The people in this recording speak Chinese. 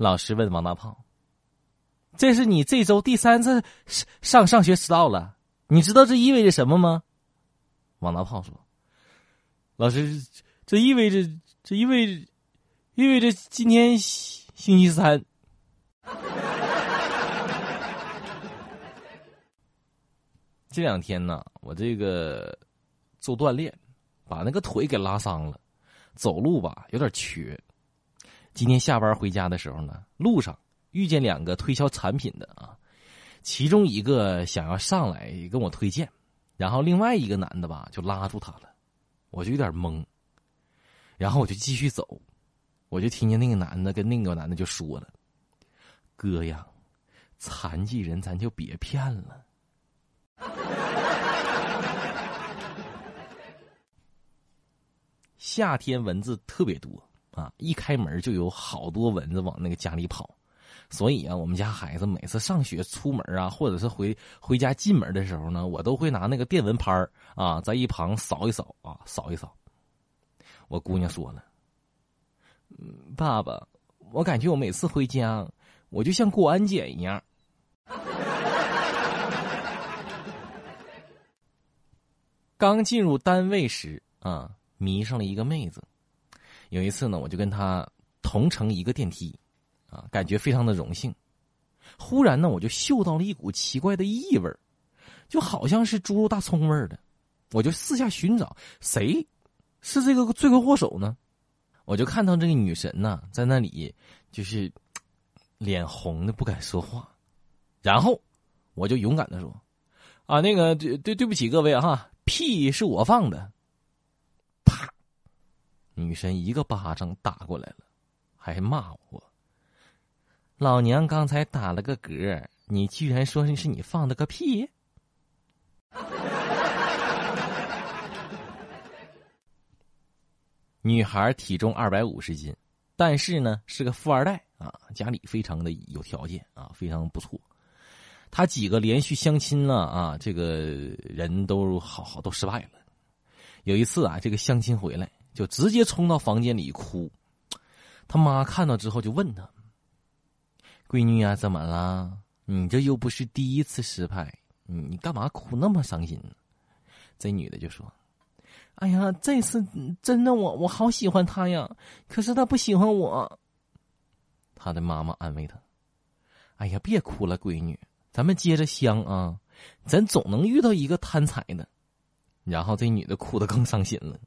老师问王大胖：“这是你这周第三次上上学迟到了，你知道这意味着什么吗？”王大胖说：“老师，这意味着，这意味着，意味着今天星期三。”这两天呢，我这个做锻炼，把那个腿给拉伤了，走路吧有点瘸。今天下班回家的时候呢，路上遇见两个推销产品的啊，其中一个想要上来跟我推荐，然后另外一个男的吧就拉住他了，我就有点懵。然后我就继续走，我就听见那个男的跟那个男的就说了：“哥呀，残疾人咱就别骗了。”夏天蚊子特别多啊，一开门就有好多蚊子往那个家里跑，所以啊，我们家孩子每次上学出门啊，或者是回回家进门的时候呢，我都会拿那个电蚊拍啊，在一旁扫一扫啊，扫一扫。我姑娘说了：“，爸爸，我感觉我每次回家，我就像过安检一样。”刚进入单位时啊，迷上了一个妹子。有一次呢，我就跟他同乘一个电梯，啊，感觉非常的荣幸。忽然呢，我就嗅到了一股奇怪的异味就好像是猪肉大葱味的。我就四下寻找，谁是这个罪魁祸首呢？我就看到这个女神呢，在那里就是脸红的不敢说话。然后我就勇敢的说：“啊，那个对对对不起各位哈。”屁是我放的，女神一个巴掌打过来了，还骂我：“老娘刚才打了个嗝，你居然说是你放的个屁！” 女孩体重二百五十斤，但是呢是个富二代啊，家里非常的有条件啊，非常不错。他几个连续相亲了啊，这个人都好好都失败了。有一次啊，这个相亲回来就直接冲到房间里哭。他妈看到之后就问他：“闺女啊，怎么了？你这又不是第一次失败，你干嘛哭那么伤心？”这女的就说：“哎呀，这次真的我我好喜欢他呀，可是他不喜欢我。”他的妈妈安慰他：“哎呀，别哭了，闺女。”咱们接着相啊，咱总能遇到一个贪财的。然后这女的哭得更伤心了。